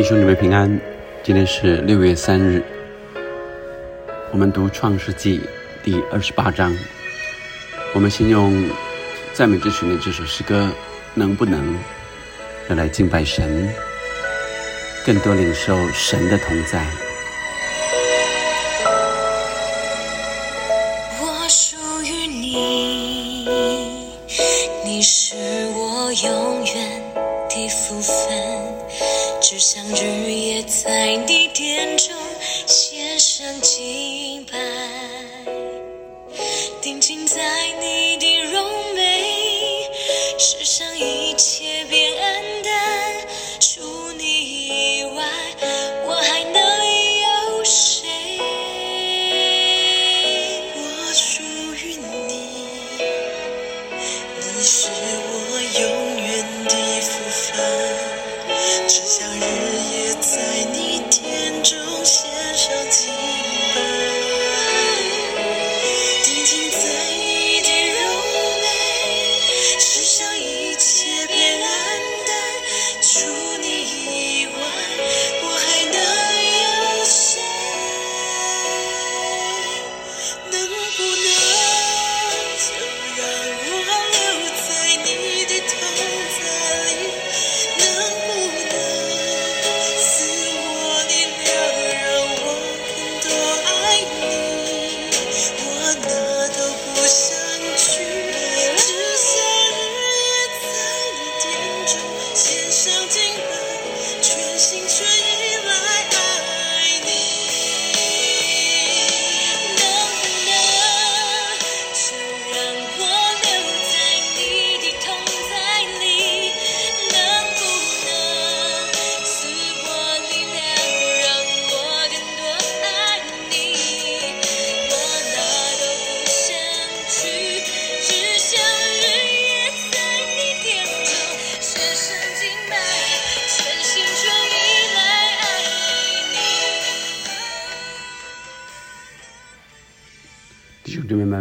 弟兄姊妹平安，今天是六月三日，我们读创世纪第二十八章。我们先用赞美之泉的这首诗歌，能不能要来敬拜神，更多领受神的同在？我属于你，你是我永远的福分，只想日夜在你殿中献上敬拜，定睛在你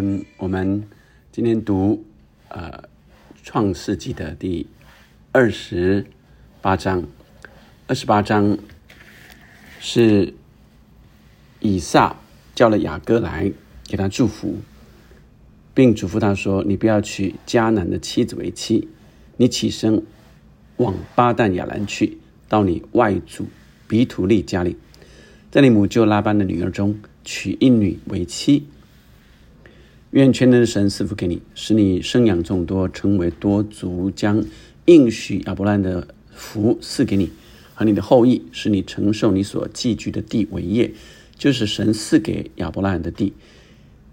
嗯，我们今天读呃创世纪的第二十八章。二十八章是以撒叫了雅各来给他祝福，并嘱咐他说：“你不要娶迦南的妻子为妻，你起身往巴旦亚兰去，到你外祖比土利家里，在你母舅拉班的女儿中娶一女为妻。”愿全能的神赐福给你，使你生养众多，成为多族，将应许亚伯兰的福赐给你和你的后裔，使你承受你所寄居的地为业，就是神赐给亚伯兰的地。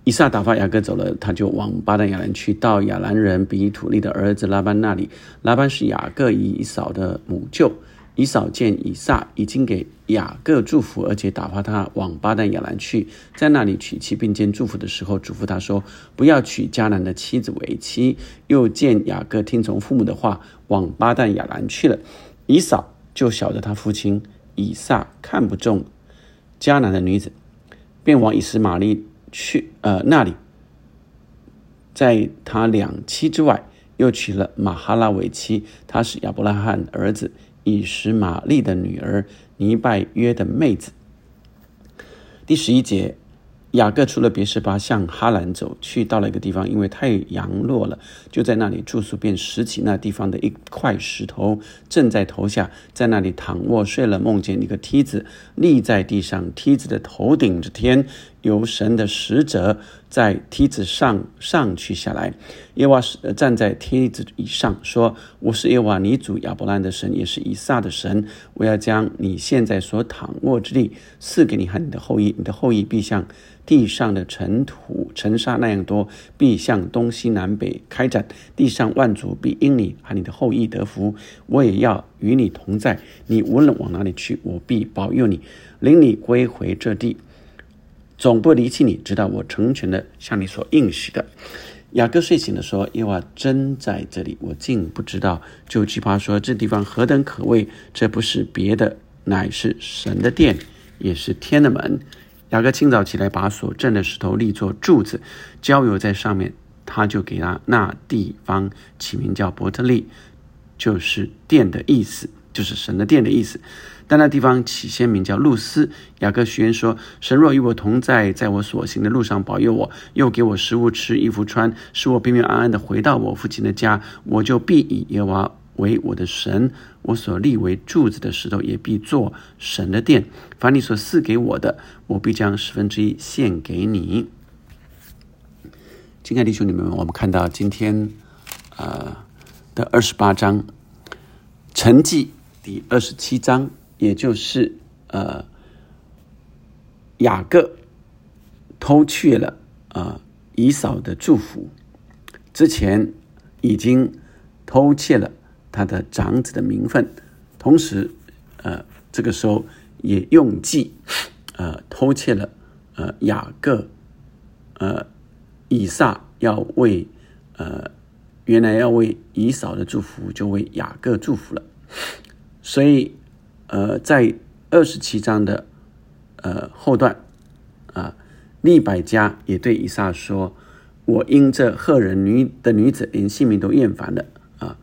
以撒打发雅各走了，他就往巴旦亚兰去，到亚兰人比土利的儿子拉班那里。拉班是雅各以扫的母舅。以扫见以撒已经给雅各祝福，而且打发他往巴旦亚兰去，在那里娶妻，并见祝福的时候，嘱咐他说：“不要娶迦南的妻子为妻。”又见雅各听从父母的话，往巴旦亚兰去了。以扫就晓得他父亲以撒看不中迦南的女子，便往以实玛利去，呃，那里，在他两妻之外，又娶了马哈拉为妻，她是亚伯拉罕儿子。以实玛利的女儿尼拜约的妹子。第十一节，雅各出了别是巴，向哈兰走去，到了一个地方，因为太阳落了，就在那里住宿，便拾起那地方的一块石头，正在头下，在那里躺卧睡了，梦见一个梯子立在地上，梯子的头顶着天，由神的使者在梯子上上去下来。耶瓦是站在梯子以上，说：“我是耶瓦尼主亚伯兰的神，也是以撒的神。我要将你现在所躺卧之地赐给你和你的后裔，你的后裔必像地上的尘土、尘沙那样多，必向东西南北开展。地上万族必因你和你的后裔得福。我也要与你同在，你无论往哪里去，我必保佑你，领你归回这地。”总不离弃你，直到我成全的向你所应许的。雅各睡醒的说：“耶和华真在这里，我竟不知道。”就惧怕说：“这地方何等可畏！这不是别的，乃是神的殿，也是天的门。”雅各清早起来，把所镇的石头立作柱子，浇油在上面。他就给他那地方起名叫伯特利，就是殿的意思。就是神的殿的意思。但那地方起先名叫露丝。雅各许愿说：“神若与我同在，在我所行的路上保佑我，又给我食物吃、衣服穿，使我平平安安的回到我父亲的家，我就必以耶娃为我的神，我所立为柱子的石头也必做神的殿。凡你所赐给我的，我必将十分之一献给你。”亲爱的兄姊妹们，我们看到今天呃的二十八章，成记第二十七章。也就是呃，雅各偷去了啊以扫的祝福，之前已经偷窃了他的长子的名分，同时呃这个时候也用计呃偷窃了呃雅各呃以撒要为呃原来要为以扫的祝福，就为雅各祝福了，所以。呃，在二十七章的呃后段啊，利百加也对以撒说：“我因这赫人女的女子，连性命都厌烦了啊。”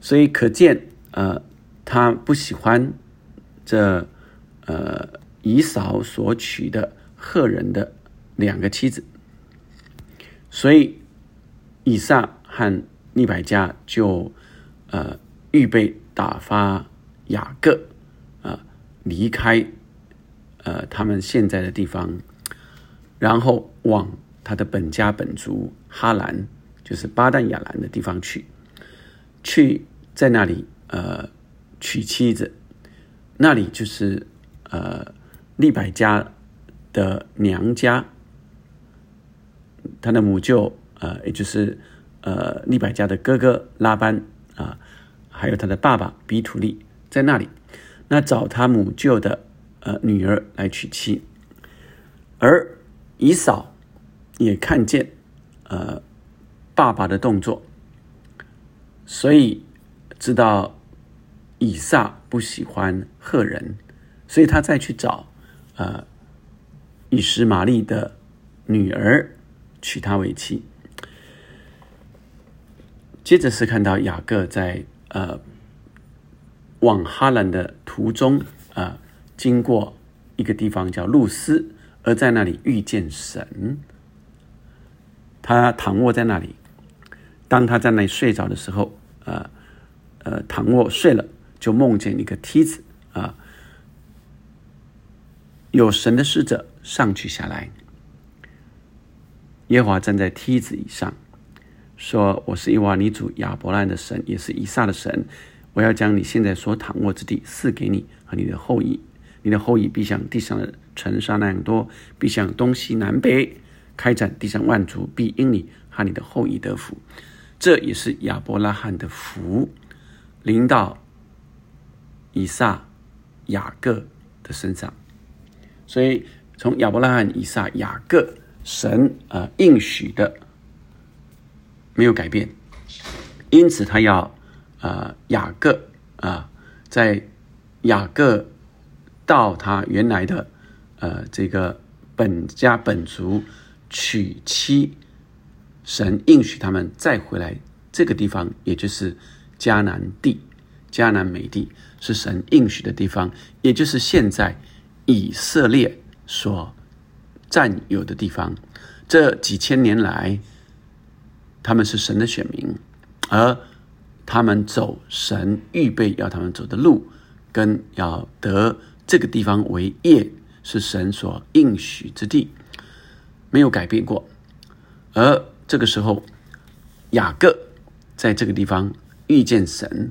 所以可见，呃，他不喜欢这呃以扫所娶的赫人的两个妻子，所以以撒和利百加就呃预备打发雅各。离开，呃，他们现在的地方，然后往他的本家本族哈兰，就是巴旦亚兰的地方去，去在那里呃娶妻子，那里就是呃利百家的娘家，他的母舅呃，也就是呃利百家的哥哥拉班啊，还有他的爸爸比土利在那里。那找他母舅的呃女儿来娶妻，而以扫也看见呃爸爸的动作，所以知道以撒不喜欢赫人，所以他再去找呃以实玛利的女儿娶她为妻。接着是看到雅各在呃。往哈兰的途中啊，经过一个地方叫露丝，而在那里遇见神。他躺卧在那里，当他在那里睡着的时候，呃呃，躺卧睡了，就梦见一个梯子啊，有神的使者上去下来。耶和华站在梯子以上，说：“我是耶和华你主亚伯兰的神，也是以撒的神。”我要将你现在所躺卧之地赐给你和你的后裔，你的后裔必像地上的尘沙那样多，必向东西南北开展，地上万族必因你和你的后裔得福。这也是亚伯拉罕的福临到以撒、雅各的身上。所以从亚伯拉罕、以撒、雅各，神啊应许的没有改变，因此他要。啊，雅各啊，在雅各到他原来的呃这个本家本族娶妻，神应许他们再回来这个地方，也就是迦南地、迦南美地，是神应许的地方，也就是现在以色列所占有的地方。这几千年来，他们是神的选民，而。他们走神预备要他们走的路，跟要得这个地方为业，是神所应许之地，没有改变过。而这个时候，雅各在这个地方遇见神，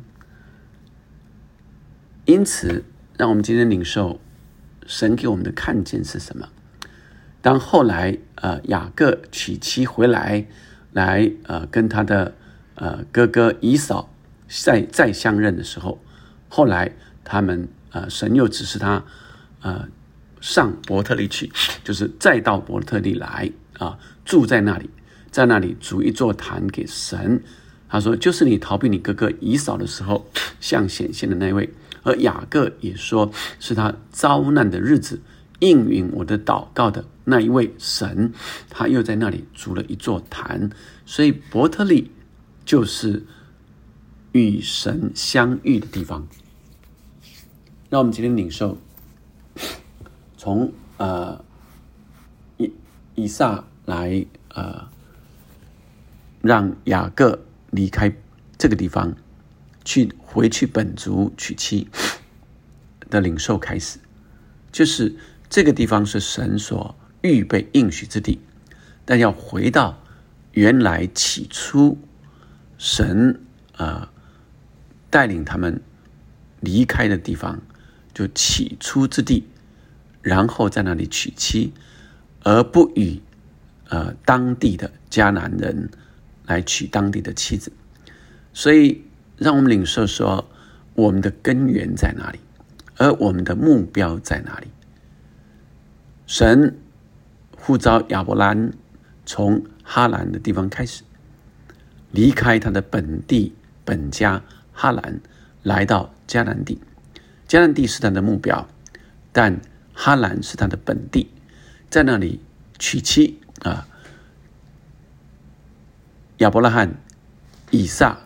因此让我们今天领受神给我们的看见是什么？当后来呃雅各娶妻回来，来呃跟他的。呃，哥哥以扫再再相认的时候，后来他们呃，神又指示他呃上伯特利去，就是再到伯特利来啊，住在那里，在那里筑一座坛给神。他说，就是你逃避你哥哥以扫的时候，向显现的那位。而雅各也说是他遭难的日子应允我的祷告的那一位神，他又在那里筑了一座坛，所以伯特利。就是与神相遇的地方，让我们今天领受，从呃以以撒来呃让雅各离开这个地方，去回去本族娶妻的领受开始，就是这个地方是神所预备应许之地，但要回到原来起初神啊、带领他们离开的地方，就起初之地，然后在那里娶妻，而不与呃当地的迦南人来娶当地的妻子。所以，让我们领受说，我们的根源在哪里，而我们的目标在哪里？神呼召亚伯兰从哈兰的地方开始，离开他的本地本家哈兰，来到迦南地。迦南地是他的目标，但哈兰是他的本地，在那里娶妻啊。亚伯拉罕、以撒、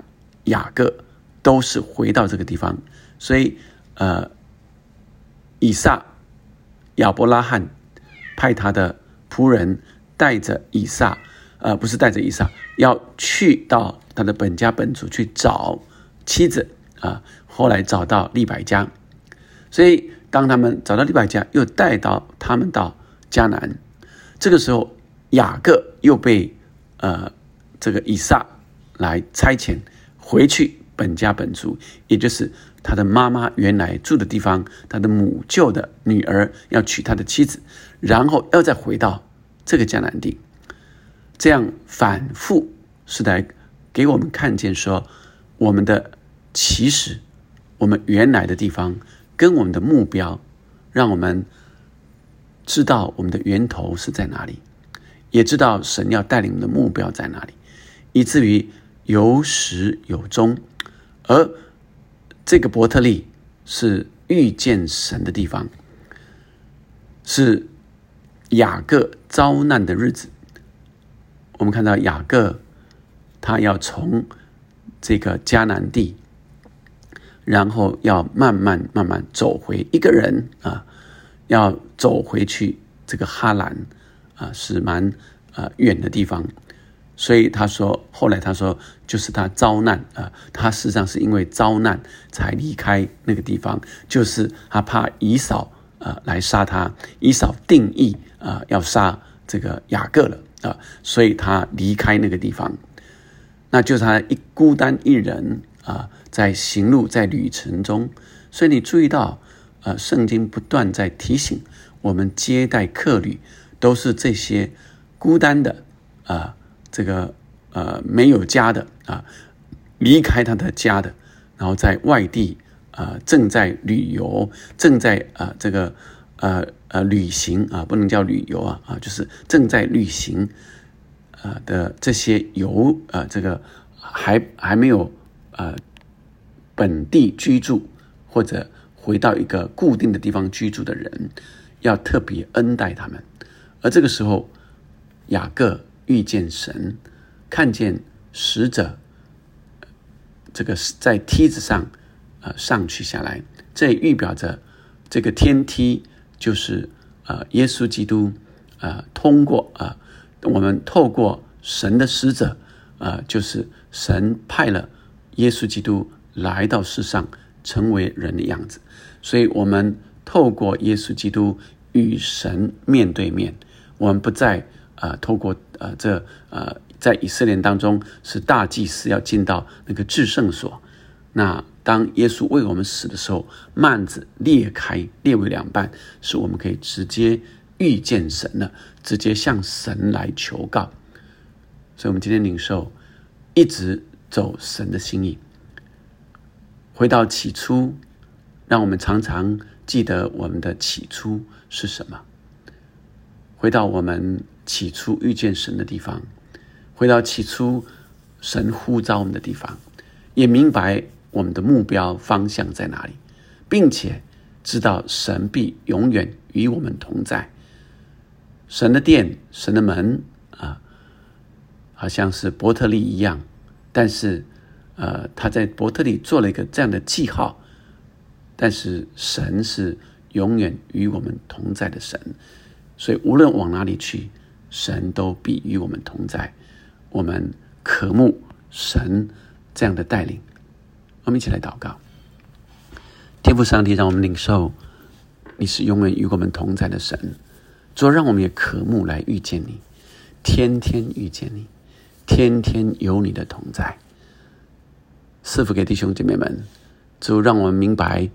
雅各都是回到这个地方，所以呃，以撒、亚伯拉罕派他的仆人带着以撒，呃，不是带着以撒，要去到他的本家本族去找妻子啊。后来找到利百加，所以当他们找到利百加，又带到他们到迦南。这个时候，雅各又被呃这个以撒来差遣回去本家本族，也就是他的妈妈原来住的地方，他的母舅的女儿要娶他的妻子，然后要再回到这个迦南地，这样反复是来给我们看见说，我们的起始，我们原来的地方跟我们的目标，让我们知道我们的源头是在哪里，也知道神要带领我们的目标在哪里，以至于有始有终。而这个伯特利是遇见神的地方，是雅各遭难的日子。我们看到雅各，他要从这个迦南地，然后要慢慢慢慢走回一个人啊，要走回去这个哈兰啊，是蛮啊远的地方。所以他说，后来他说，就是他遭难啊，他实际上是因为遭难才离开那个地方，就是他怕以扫啊来杀他，以扫定义啊要杀这个雅各了啊，所以他离开那个地方，那就是他一孤单一人啊，在行路在旅程中，所以你注意到，呃，圣经不断在提醒我们接待客旅都是这些孤单的啊。这个呃没有家的啊，离开他的家的，然后在外地啊正在旅游，正在啊这个呃呃旅行啊，不能叫旅游啊啊，就是正在旅行啊的这些游啊这个还还没有呃本地居住或者回到一个固定的地方居住的人，要特别恩待他们，而这个时候雅各。遇见神，看见使者，这个在梯子上，呃，上去下来，这也预表着这个天梯就是呃耶稣基督，呃，通过啊，我们透过神的使者，呃，就是神派了耶稣基督来到世上，成为人的样子，所以我们透过耶稣基督与神面对面，我们不再。啊，透过呃这呃，在以色列当中是大祭司要进到那个至圣所。那当耶稣为我们死的时候，幔子裂开，裂为两半，是我们可以直接遇见神了，直接向神来求告。所以，我们今天领受，一直走神的心意，回到起初，让我们常常记得我们的起初是什么。回到我们。起初遇见神的地方，回到起初神呼召我们的地方，也明白我们的目标方向在哪里，并且知道神必永远与我们同在。神的殿、神的门啊，好像是伯特利一样，但是呃，他在伯特利做了一个这样的记号，但是神是永远与我们同在的神，所以无论往哪里去，神都必与我们同在。我们渴慕神这样的带领，我们一起来祷告。天父上帝，让我们领受你是永远与我们同在的神，主让我们也渴慕来遇见你，天天遇见你，天天有你的同在。赐福给弟兄姐妹们，主让我们明白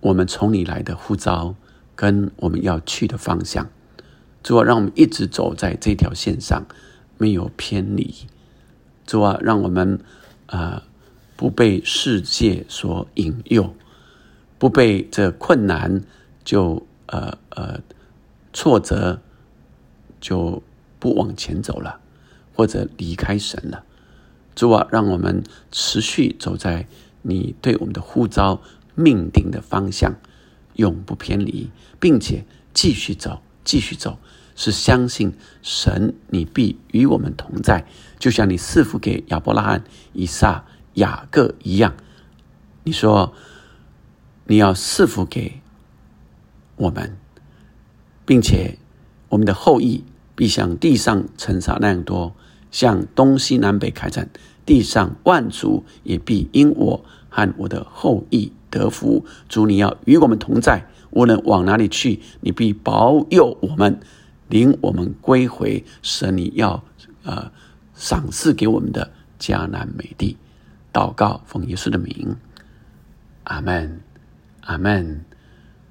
我们从你来的呼召跟我们要去的方向。主啊，让我们一直走在这条线上，没有偏离。主啊，让我们啊不被世界所引诱，不被这困难就呃呃挫折就不往前走了，或者离开神了。主啊，让我们持续走在你对我们的呼召命定的方向，永不偏离，并且继续走，继续走，是相信神，你必与我们同在，就像你赐福给亚伯拉罕、以撒、雅各一样。你说你要赐福给我们，并且我们的后裔必像地上尘沙那样多。向东西南北开展，地上万族也必因我和我的后裔得福。主，你要与我们同在，无论往哪里去，你必保佑我们，领我们归回神你要呃赏赐给我们的迦南美地。祷告，奉耶稣的名，阿门，阿门。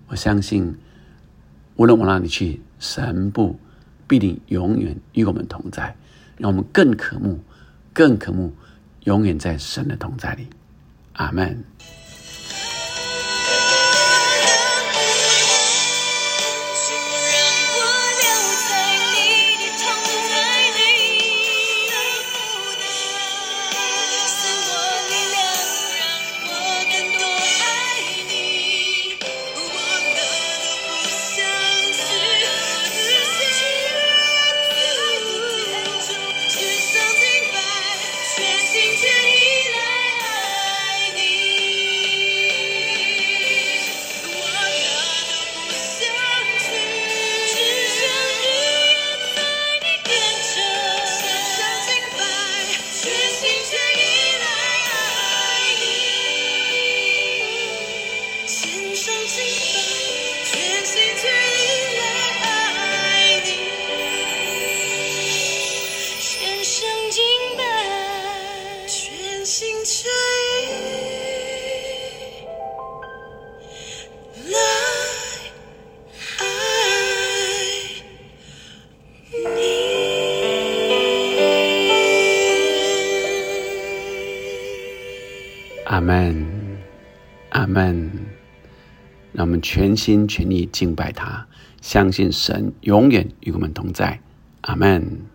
我相信，无论往哪里去，神不必定永远与我们同在。让我们更渴慕，更渴慕，永远在神的同在里。阿门。全心全意敬拜他，相信神永远与我们同在。阿门。